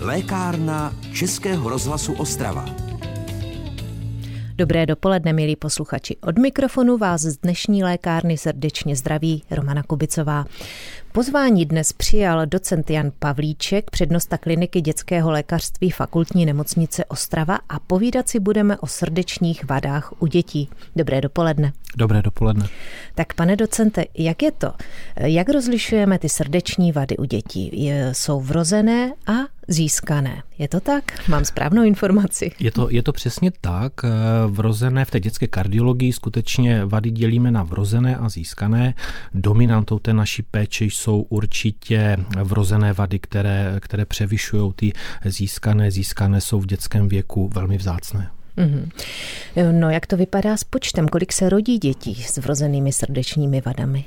Lékárna Českého rozhlasu Ostrava. Dobré dopoledne, milí posluchači. Od mikrofonu vás z dnešní lékárny srdečně zdraví Romana Kubicová. Pozvání dnes přijal docent Jan Pavlíček, přednosta kliniky dětského lékařství fakultní nemocnice Ostrava a povídat si budeme o srdečních vadách u dětí. Dobré dopoledne. Dobré dopoledne. Tak pane docente, jak je to? Jak rozlišujeme ty srdeční vady u dětí? Jsou vrozené a získané. Je to tak? Mám správnou informaci. Je to, je to přesně tak. Vrozené v té dětské kardiologii skutečně vady dělíme na vrozené a získané. Dominantou té naší péče jsou určitě vrozené vady, které, které převyšují ty získané. Získané jsou v dětském věku velmi vzácné. Mm-hmm. No jak to vypadá s počtem? Kolik se rodí dětí s vrozenými srdečními vadami?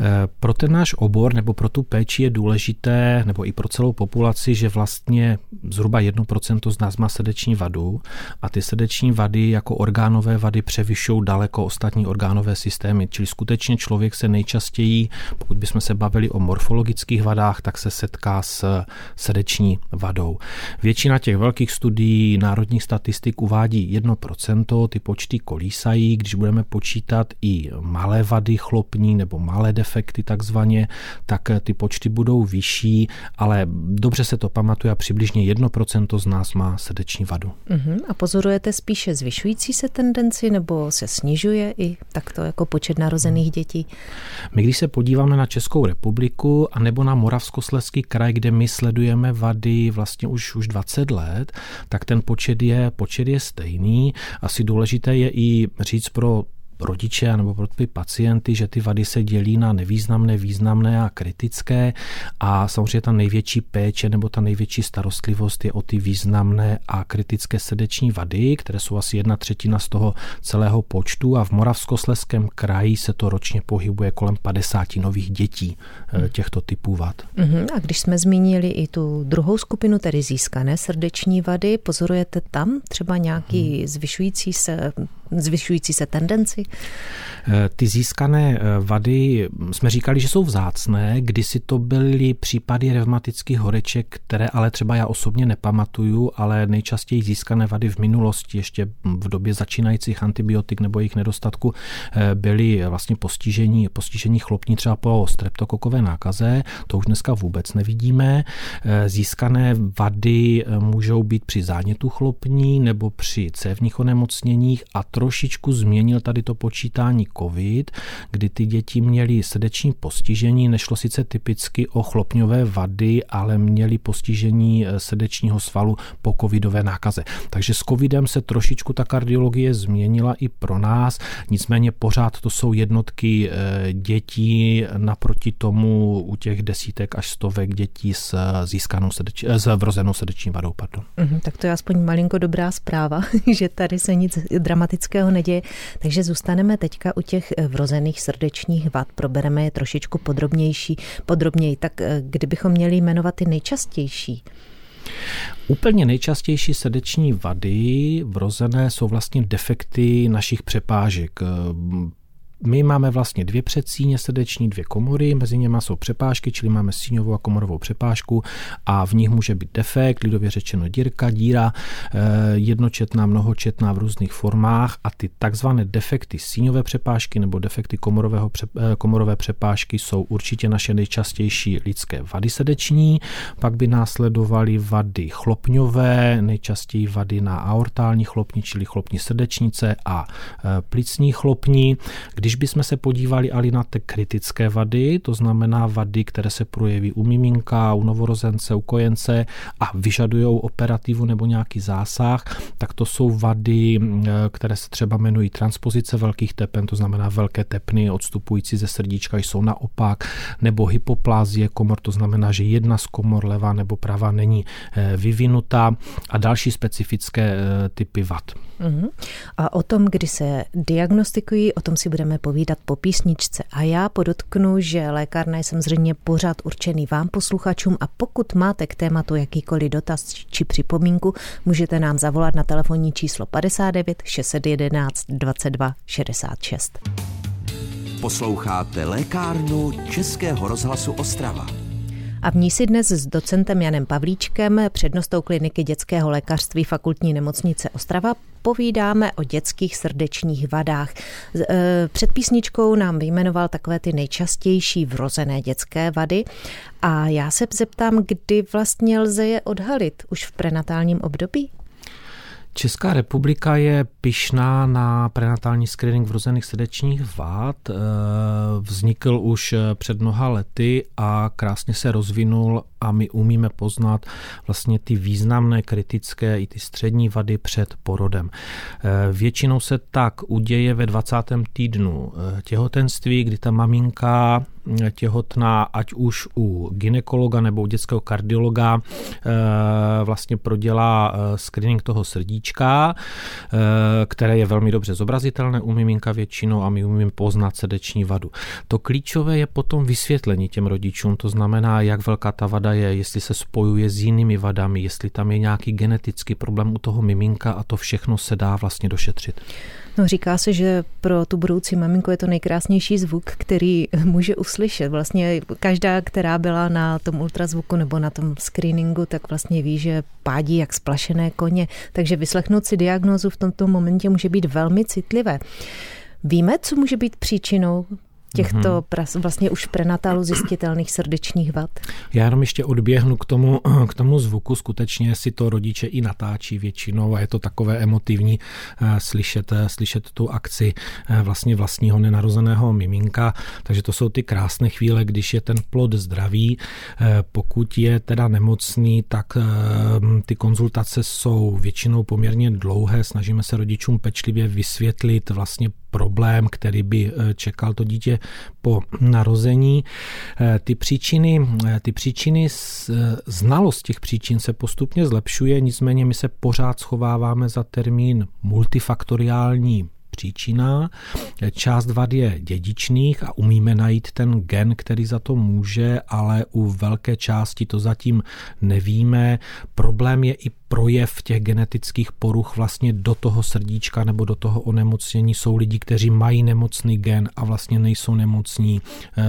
Eh, pro ten náš obor nebo pro tu péči je důležité, nebo i pro celou populaci, že vlastně zhruba 1% z nás má srdeční vadu a ty srdeční vady jako orgánové vady převyšují daleko ostatní orgánové systémy. Čili skutečně člověk se nejčastěji, pokud bychom se bavili o morfologických vadách, tak se setká s srdeční vadou. Většina těch velkých studií národních statistik uvádí 1%, ty počty kolísají, když budeme počítat i malé vady chlopní nebo malé defekty takzvaně, tak eh, ty počty budou vyšší, ale dobře se to pamatuje a přibližně 1% z nás má srdeční vadu. Uh-huh. A pozorujete spíše zvyšující se tendenci nebo se snižuje i takto jako počet narozených dětí? My když se podíváme na Českou republiku a nebo na Moravskoslezský kraj, kde my sledujeme vady vlastně už, už 20 let, tak ten počet je, počet je stejný. Asi důležité je i říct pro rodiče nebo pro ty pacienty, že ty vady se dělí na nevýznamné, významné a kritické a samozřejmě ta největší péče nebo ta největší starostlivost je o ty významné a kritické srdeční vady, které jsou asi jedna třetina z toho celého počtu a v Moravskosleském kraji se to ročně pohybuje kolem 50 nových dětí hmm. těchto typů vad. Uh-huh. A když jsme zmínili i tu druhou skupinu, tedy získané srdeční vady, pozorujete tam třeba nějaký hmm. zvyšující se zvyšující se tendenci? Eh, ty získané eh, vady jsme říkali, že jsou vzácné, kdysi to byly případy revmatických horeček, které ale třeba já osobně nepamatuju, ale nejčastěji získané vady v minulosti, ještě v době začínajících antibiotik nebo jejich nedostatku, eh, byly vlastně postižení, postižení chlopní třeba po streptokokové nákaze, to už dneska vůbec nevidíme. Získané vady můžou být při zánětu chlopní nebo při cévních onemocněních a trošičku změnil tady to počítání COVID, kdy ty děti měly srdeční postižení, nešlo sice typicky o chlopňové vady, ale měly postižení eh, srdečního svalu po covidové nákaze. Takže s covidem se trošičku ta kardiologie změnila i pro nás, nicméně pořád to jsou jednotky eh, dětí naproti tomu u těch desítek až stovek dětí s eh, získanou srdeč, s vrozenou srdeční vadou. Pardon. Mm, tak to je aspoň malinko dobrá zpráva, že tady se nic dramatického neděje. Takže zůstaneme teďka u těch eh, vrozených srdečních vad. Probereme je trošičku podrobnější, podrobněji. Tak eh, kdybychom měli jmenovat ty nejčastější? Úplně nejčastější srdeční vady vrozené jsou vlastně defekty našich přepážek my máme vlastně dvě předsíně srdeční, dvě komory, mezi něma jsou přepážky, čili máme síňovou a komorovou přepážku a v nich může být defekt, lidově řečeno dírka, díra, eh, jednočetná, mnohočetná v různých formách a ty takzvané defekty síňové přepážky nebo defekty komorového, eh, komorové přepážky jsou určitě naše nejčastější lidské vady srdeční, pak by následovaly vady chlopňové, nejčastěji vady na aortální chlopni, čili chlopní srdečnice a eh, plicní chlopní. Když když bychom se podívali ali na ty kritické vady, to znamená vady, které se projeví u miminka, u novorozence, u kojence a vyžadují operativu nebo nějaký zásah, tak to jsou vady, které se třeba jmenují transpozice velkých tepen, to znamená velké tepny odstupující ze srdíčka jsou naopak, nebo hypoplázie komor, to znamená, že jedna z komor, levá nebo pravá, není eh, vyvinutá a další specifické eh, typy vad. Uh-huh. A o tom, kdy se diagnostikují, o tom si budeme povídat po písničce. A já podotknu, že lékárna je samozřejmě pořád určený vám posluchačům a pokud máte k tématu jakýkoliv dotaz či připomínku, můžete nám zavolat na telefonní číslo 59 611 22 66. Posloucháte lékárnu Českého rozhlasu Ostrava. A v ní si dnes s docentem Janem Pavlíčkem, přednostou kliniky dětského lékařství fakultní nemocnice Ostrava, povídáme o dětských srdečních vadách. E, před písničkou nám vyjmenoval takové ty nejčastější vrozené dětské vady a já se zeptám, kdy vlastně lze je odhalit už v prenatálním období? Česká republika je pyšná na prenatální screening vrozených srdečních vád. Eh, vznikl už eh, před mnoha lety a krásně se rozvinul a my umíme poznat vlastně ty významné kritické i ty střední vady před porodem. Eh, většinou se tak uděje ve 20. týdnu těhotenství, kdy ta maminka těhotná, ať už u ginekologa nebo u dětského kardiologa, vlastně prodělá screening toho srdíčka eh, které je velmi dobře zobrazitelné u miminka většinou a my umíme poznat srdeční vadu. To klíčové je potom vysvětlení těm rodičům, to znamená, jak velká ta vada je, jestli se spojuje s jinými vadami, jestli tam je nějaký genetický problém u toho miminka a to všechno se dá vlastně došetřit. No, říká se, že pro tu budoucí maminku je to nejkrásnější zvuk, který může uslyšet. Vlastně každá, která byla na tom ultrazvuku nebo na tom screeningu, tak vlastně ví, že pádí jak splašené koně. Takže vyslechnout si diagnózu v tomto momentě může být velmi citlivé. Víme, co může být příčinou těchto mm-hmm. vlastně už prenatálu zjistitelných srdečních vad? Já jenom ještě odběhnu k tomu, k tomu zvuku. Skutečně si to rodiče i natáčí většinou a je to takové emotivní eh, slyšet, eh, slyšet tu akci eh, vlastně vlastního nenarozeného miminka. Takže to jsou ty krásné chvíle, když je ten plod zdravý. Pokud je teda nemocný, tak ty konzultace jsou většinou poměrně dlouhé. Snažíme se rodičům pečlivě vysvětlit vlastně problém, který by čekal to dítě po narození. Eh, ty příčiny, eh, ty příčiny, eh, znalost těch příčin se postupně zlepšuje, nicméně my se pořád schováváme za termín multifaktoriální příčina. Část vad je dědičných a umíme najít ten gen, který za to může, ale u velké části to zatím nevíme. Problém je i projev těch genetických poruch vlastně do toho srdíčka nebo do toho onemocnění. Jsou lidi, kteří mají nemocný gen a vlastně nejsou nemocní eh,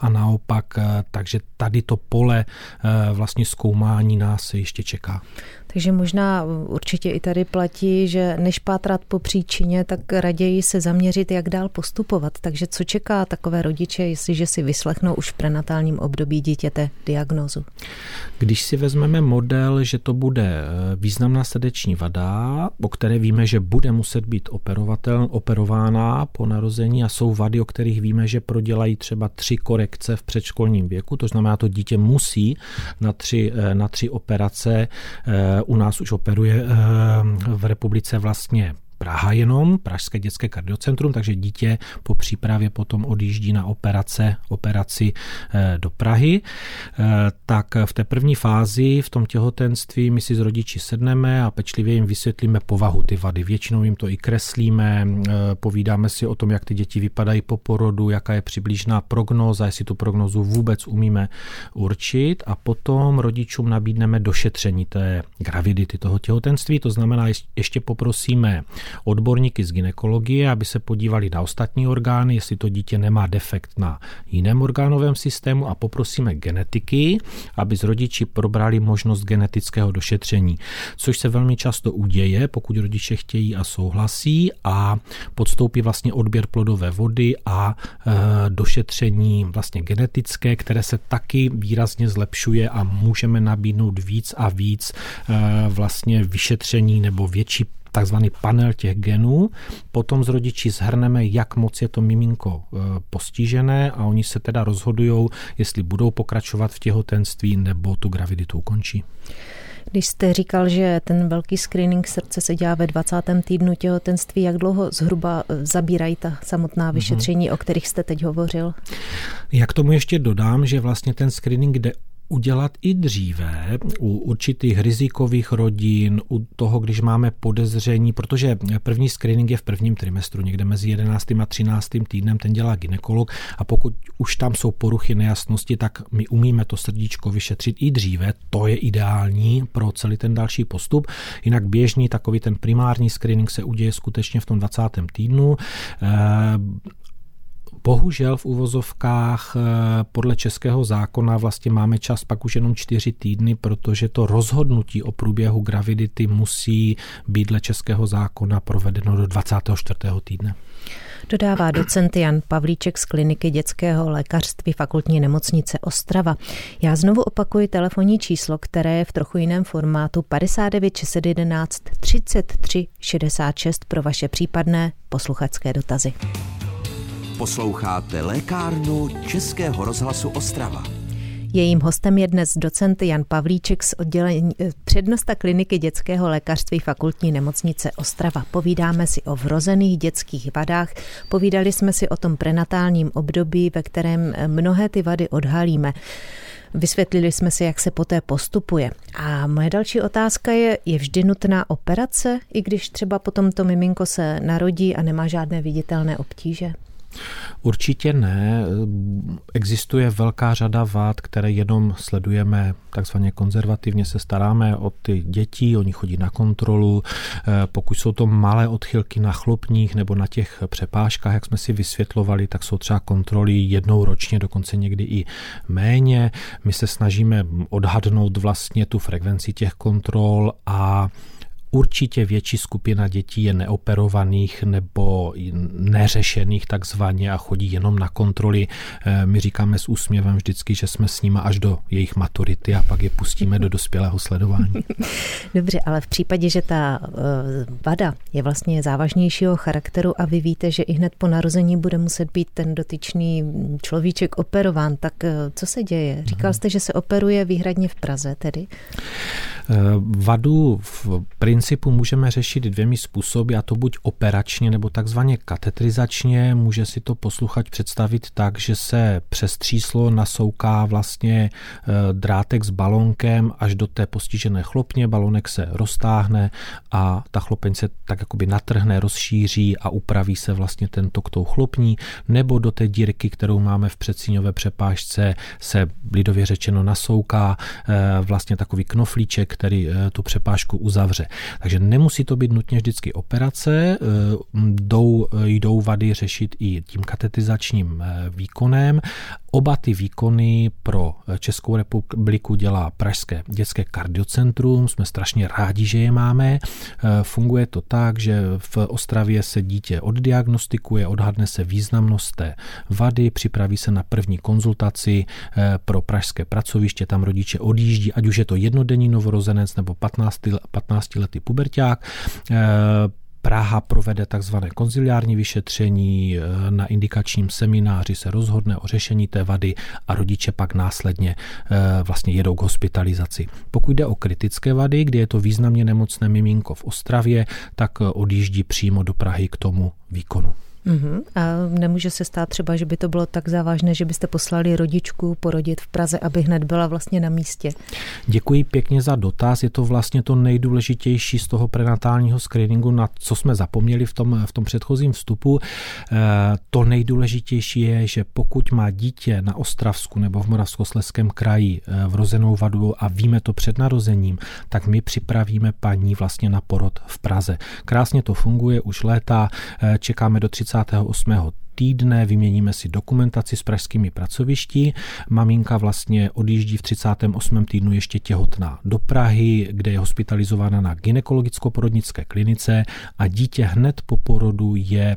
a naopak. Eh, takže tady to pole eh, vlastně zkoumání nás ještě čeká. Takže možná určitě i tady platí, že než pátrat po příčině, tak raději se zaměřit, jak dál postupovat. Takže co čeká takové rodiče, jestliže si vyslechnou už v prenatálním období dítěte diagnózu? Když si vezmeme model, že to bude významná srdeční vada, o které víme, že bude muset být operovatel, operována po narození a jsou vady, o kterých víme, že prodělají třeba tři korekce v předškolním věku, to znamená, to dítě musí na tři, eh, na tři operace, eh, u nás už operuje eh, v republice vlastně Praha jenom, Pražské dětské kardiocentrum, takže dítě po přípravě potom odjíždí na operace, operaci eh, do Prahy. Eh, tak v té první fázi, v tom těhotenství, my si s rodiči sedneme a pečlivě jim vysvětlíme povahu ty vady. Většinou jim to i kreslíme, eh, povídáme si o tom, jak ty děti vypadají po porodu, jaká je přibližná prognóza, jestli tu prognozu vůbec umíme určit a potom rodičům nabídneme došetření té gravidity, toho těhotenství. To znamená, ještě poprosíme odborníky z ginekologie, aby se podívali na ostatní orgány, jestli to dítě nemá defekt na jiném orgánovém systému a poprosíme genetiky, aby s rodiči probrali možnost genetického došetření, což se velmi často uděje, pokud rodiče chtějí a souhlasí a podstoupí vlastně odběr plodové vody a e, došetření vlastně genetické, které se taky výrazně zlepšuje a můžeme nabídnout víc a víc e, vlastně vyšetření nebo větší takzvaný panel těch genů. Potom z rodiči zhrneme, jak moc je to miminko e, postižené a oni se teda rozhodují, jestli budou pokračovat v těhotenství nebo tu graviditu ukončí. Když jste říkal, že ten velký screening srdce se dělá ve 20. týdnu těhotenství, jak dlouho zhruba e, zabírají ta samotná mhm. vyšetření, mm-hmm. o kterých jste teď hovořil? Jak tomu ještě dodám, že vlastně ten screening jde udělat i dříve u určitých rizikových rodin, u toho, když máme podezření, protože první screening je v prvním trimestru, někde mezi 11. a 13. týdnem, ten dělá ginekolog a pokud už tam jsou poruchy nejasnosti, tak my umíme to srdíčko vyšetřit i dříve, to je ideální pro celý ten další postup. Jinak běžný takový ten primární screening se uděje skutečně v tom 20. týdnu Bohužel v uvozovkách eh, podle českého zákona vlastně máme čas pak už jenom čtyři týdny, protože to rozhodnutí o průběhu gravidity musí být dle českého zákona provedeno do 24. týdne. Dodává docent Jan Pavlíček z kliniky dětského lékařství fakultní nemocnice Ostrava. Já znovu opakuji telefonní číslo, které je v trochu jiném formátu 59 611 33 66 pro vaše případné posluchačské dotazy. Posloucháte lékárnu Českého rozhlasu Ostrava. Jejím hostem je dnes docent Jan Pavlíček z oddělení eh, přednosta kliniky dětského lékařství fakultní nemocnice Ostrava. Povídáme si o vrozených dětských vadách, povídali jsme si o tom prenatálním období, ve kterém eh, mnohé ty vady odhalíme. Vysvětlili jsme si, jak se poté postupuje. A moje další otázka je, je vždy nutná operace, i když třeba potom to miminko se narodí a nemá žádné viditelné obtíže? Určitě ne. Existuje velká řada vád, které jenom sledujeme takzvaně konzervativně, se staráme o ty děti, oni chodí na kontrolu. Eh, pokud jsou to malé odchylky na chlopních nebo na těch přepážkách, jak jsme si vysvětlovali, tak jsou třeba kontroly jednou ročně, dokonce někdy i méně. My se snažíme odhadnout vlastně tu frekvenci těch kontrol a Určitě větší skupina dětí je neoperovaných nebo neřešených takzvaně a chodí jenom na kontroly. Eh, my říkáme s úsměvem vždycky, že jsme s nimi až do jejich maturity a pak je pustíme do dospělého sledování. Dobře, ale v případě, že ta eh, vada je vlastně závažnějšího charakteru a vy víte, že i hned po narození bude muset být ten dotyčný človíček operován, tak eh, co se děje? Říkal jste, že se operuje výhradně v Praze tedy? Vadu v principu můžeme řešit dvěmi způsoby, a to buď operačně nebo takzvaně katetrizačně. Může si to posluchač představit tak, že se přes tříslo nasouká vlastně e, drátek s balonkem až do té postižené chlopně, balonek se roztáhne a ta chlopeň se tak jakoby natrhne, rozšíří a upraví se vlastně ten tok tou chlopní, nebo do té dírky, kterou máme v předsíňové přepážce, se lidově řečeno nasouká e, vlastně takový knoflíček, který e, tu přepážku uzavře. Takže nemusí to být nutně vždycky operace, eh, jdou, jdou vady řešit i tím katetizačním eh, výkonem. Oba ty výkony pro Českou republiku dělá Pražské dětské kardiocentrum, jsme strašně rádi, že je máme. Funguje to tak, že v Ostravě se dítě oddiagnostikuje, odhadne se významnost té vady, připraví se na první konzultaci pro pražské pracoviště, tam rodiče odjíždí, ať už je to jednodenní novorozenec nebo 15, 15 letý puberták. Eh, Praha provede takzvané konziliární vyšetření, eh, na indikačním semináři se rozhodne o řešení té vady a rodiče pak následně eh, vlastně jedou k hospitalizaci. Pokud jde o kritické vady, kdy je to významně nemocné miminko v Ostravě, tak odjíždí přímo do Prahy k tomu výkonu. Uh-huh. A nemůže se stát třeba, že by to bylo tak závažné, že byste poslali rodičku porodit v Praze, aby hned byla vlastně na místě? Děkuji pěkně za dotaz. Je to vlastně to nejdůležitější z toho prenatálního screeningu, na co jsme zapomněli v tom, v tom předchozím vstupu. E, to nejdůležitější je, že pokud má dítě na Ostravsku nebo v Moravskosleském kraji e, vrozenou vadu a víme to před narozením, tak my připravíme paní vlastně na porod v Praze. Krásně to funguje už léta, e, čekáme do 30 38 týdne, vyměníme si dokumentaci s pražskými pracovišti. Maminka vlastně odjíždí v 38. týdnu ještě těhotná do Prahy, kde je hospitalizována na gynekologicko-porodnické klinice a dítě hned po porodu je e,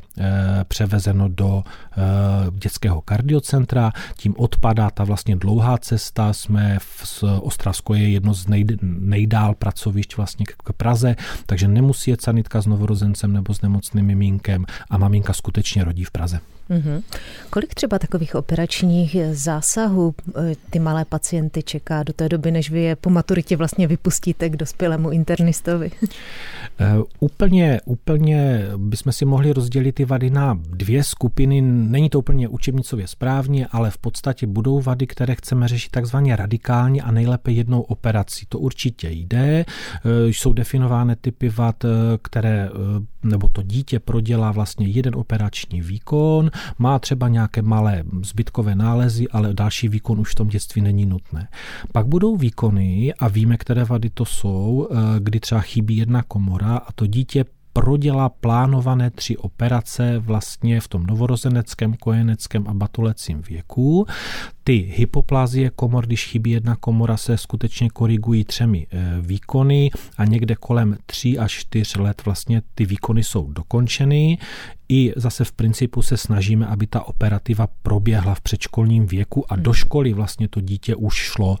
převezeno do e, dětského kardiocentra. Tím odpadá ta vlastně dlouhá cesta. Jsme v Ostravsko je jedno z nej, nejdál pracovišť vlastně k Praze, takže nemusí jet sanitka s novorozencem nebo s nemocným miminkem a maminka skutečně rodí v Praze. Mm-hmm. Kolik třeba takových operačních zásahů eh, ty malé pacienty čeká do té doby, než vy je po maturitě vlastně vypustíte k dospělému internistovi? Uh, úplně, úplně bychom si mohli rozdělit ty vady na dvě skupiny. Není to úplně učebnicově správně, ale v podstatě budou vady, které chceme řešit takzvaně radikálně a nejlépe jednou operací. To určitě jde. Uh, jsou definovány typy vad, které, nebo to dítě prodělá vlastně jeden operační výkon, má třeba nějaké malé zbytkové nálezy, ale další výkon už v tom dětství není nutné. Pak budou výkony a víme, které vady to jsou, eh, kdy třeba chybí jedna komora a to dítě prodělá plánované tři operace vlastně v tom novorozeneckém, kojeneckém a batulecím věku. Ty hypoplazie komor, když chybí jedna komora, se skutečně korigují třemi eh, výkony a někde kolem 3 až 4 let vlastně ty výkony jsou dokončeny. I zase v principu se snažíme, aby ta operativa proběhla v předškolním věku a do hmm. školy vlastně to dítě už šlo uh,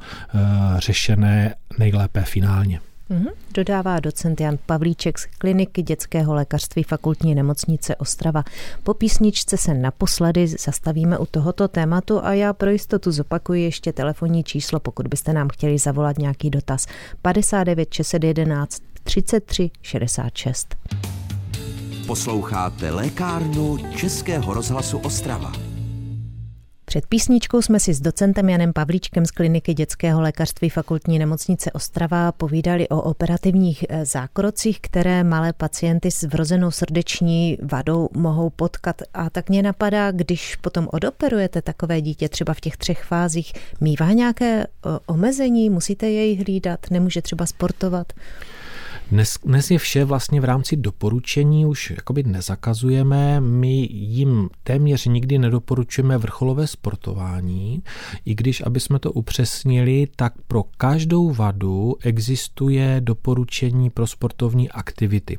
řešené nejlépe finálně. Mm-hmm. Dodává docent Jan Pavlíček z kliniky dětského lékařství fakultní nemocnice Ostrava. Po písničce se naposledy zastavíme u tohoto tématu a já pro jistotu zopakuji ještě telefonní číslo, pokud byste nám chtěli zavolat nějaký dotaz. 59 611 33 66. Posloucháte lékárnu Českého rozhlasu Ostrava. Před písničkou jsme si s docentem Janem Pavlíčkem z kliniky dětského lékařství fakultní nemocnice Ostrava povídali o operativních eh, zákrocích, které malé pacienty s vrozenou srdeční vadou mohou potkat. A tak mě napadá, když potom odoperujete takové dítě třeba v těch třech fázích, mývá nějaké eh, omezení, musíte jej hlídat, nemůže třeba sportovat? Dnes, dnes je vše vlastně v rámci doporučení už jakoby nezakazujeme. My jim téměř nikdy nedoporučujeme vrcholové sportování, i když, aby jsme to upřesnili, tak pro každou vadu existuje doporučení pro sportovní aktivity.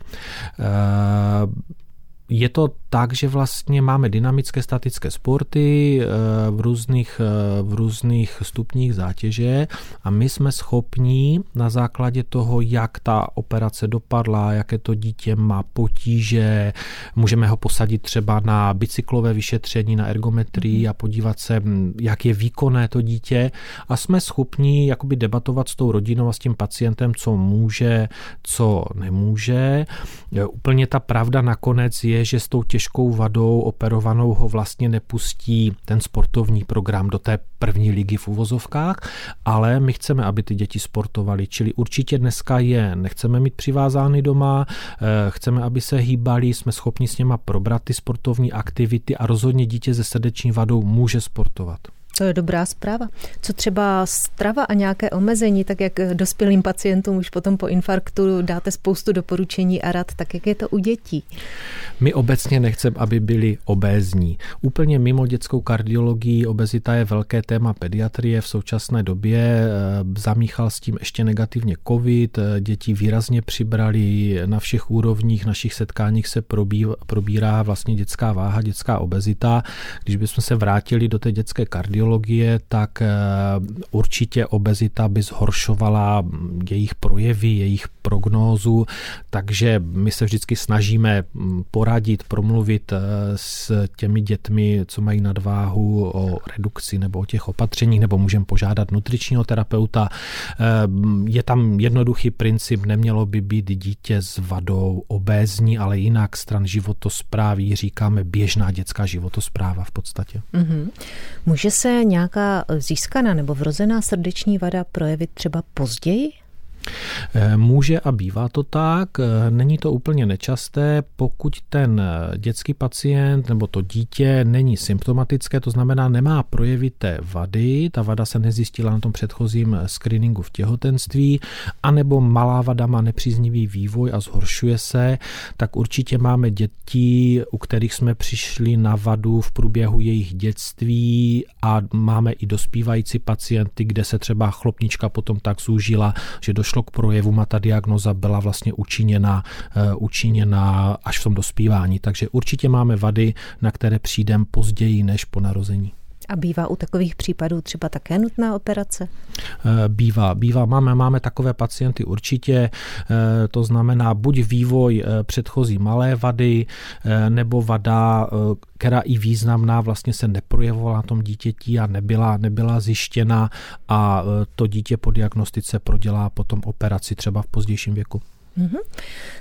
Je to tak, že vlastně máme dynamické statické sporty eh, v různých, eh, v různých stupních zátěže a my jsme schopni na základě toho, jak ta operace dopadla, jaké to dítě má potíže, můžeme ho posadit třeba na bicyklové vyšetření, na ergometrii mhm. a podívat se, hm, jak je výkonné to dítě a jsme schopni jakoby debatovat s tou rodinou a s tím pacientem, co může, co nemůže. Eh, úplně ta pravda nakonec je, že s tou těžkou těžkou vadou operovanou ho vlastně nepustí ten sportovní program do té první ligy v uvozovkách, ale my chceme, aby ty děti sportovali, čili určitě dneska je nechceme mít přivázány doma, eh, chceme, aby se hýbali, jsme schopni s něma probrat ty sportovní aktivity a rozhodně dítě se srdeční vadou může sportovat. To je dobrá zpráva. Co třeba strava a nějaké omezení, tak jak dospělým pacientům už potom po infarktu dáte spoustu doporučení a rad, tak jak je to u dětí? My obecně nechceme, aby byli obézní. Úplně mimo dětskou kardiologii obezita je velké téma pediatrie v současné době. Eh, zamíchal s tím ještě negativně covid, eh, děti výrazně přibrali na všech úrovních našich setkáních se probírá vlastně dětská váha, dětská obezita. Když bychom se vrátili do té dětské kardiologie, kardiologie, tak eh, určitě obezita by zhoršovala jejich projevy, jejich prognózu, takže my se vždycky snažíme mm, poradit, promluvit eh, s těmi dětmi, co mají nadváhu o redukci nebo o těch opatřeních, nebo můžeme požádat nutričního terapeuta. Eh, je tam jednoduchý princip, nemělo by být dítě s vadou obézní, ale jinak stran životosprávy říkáme běžná dětská životospráva v podstatě. Mm-hmm. Může se nějaká získaná nebo vrozená srdeční vada projevit třeba později? Eh, může a bývá to tak, eh, není to úplně nečasté, pokud ten eh, dětský pacient nebo to dítě není symptomatické, to znamená nemá projevy té vady, ta vada se nezjistila na tom předchozím screeningu v těhotenství, anebo malá vada má nepříznivý vývoj a zhoršuje se, tak určitě máme děti, u kterých jsme přišli na vadu v průběhu jejich dětství a máme i dospívající pacienty, kde se třeba chlopnička potom tak zúžila, že došlo došlo k projevům a ta diagnoza byla vlastně učiněna, eh, učiněna až v tom dospívání. Takže určitě máme vady, na které přijdeme později než po narození. A bývá u takových případů třeba také nutná operace? Eh, bývá, bývá. Máme, máme takové pacienty určitě, eh, to znamená buď vývoj eh, předchozí malé vady, nebo vada, která i významná vlastně se neprojevovala na tom dítěti a nebyla, nebyla zjištěna a to dítě po diagnostice prodělá potom operaci třeba v pozdějším věku. Mm-hmm.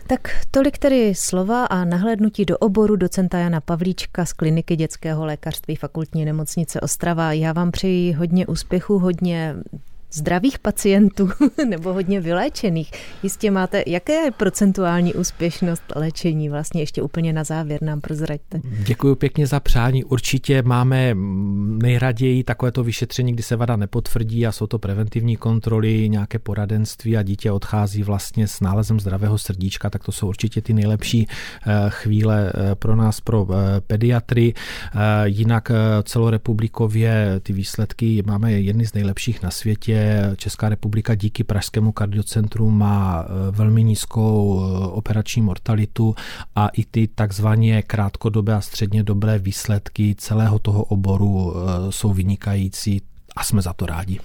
Tak tolik tedy slova a nahlédnutí do oboru docenta Jana Pavlíčka z kliniky dětského lékařství fakultní nemocnice Ostrava. Já vám přeji hodně úspěchu, hodně zdravých pacientů nebo hodně vyléčených. Jistě máte, jaké je procentuální úspěšnost léčení? Vlastně ještě úplně na závěr nám prozraďte. Děkuji pěkně za přání. Určitě máme nejraději takovéto vyšetření, kdy se vada nepotvrdí a jsou to preventivní kontroly, nějaké poradenství a dítě odchází vlastně s nálezem zdravého srdíčka, tak to jsou určitě ty nejlepší eh, chvíle eh, pro nás, pro eh, pediatry. Jinak celorepublikově ty výsledky máme jedny z nejlepších na světě. Česká republika díky Pražskému kardiocentru má velmi nízkou operační mortalitu a i ty takzvaně krátkodobé a středně dobré výsledky celého toho oboru jsou vynikající a jsme za to rádi.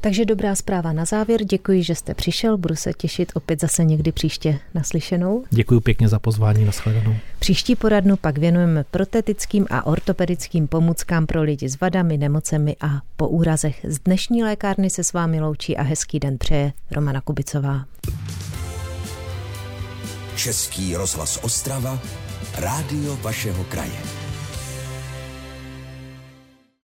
Takže dobrá zpráva na závěr. Děkuji, že jste přišel. Budu se těšit opět zase někdy příště naslyšenou. Děkuji pěkně za pozvání. Nashledanou. Příští poradnu pak věnujeme protetickým a ortopedickým pomůckám pro lidi s vadami, nemocemi a po úrazech. Z dnešní lékárny se s vámi loučí a hezký den přeje Romana Kubicová. Český rozhlas Ostrava, rádio vašeho kraje.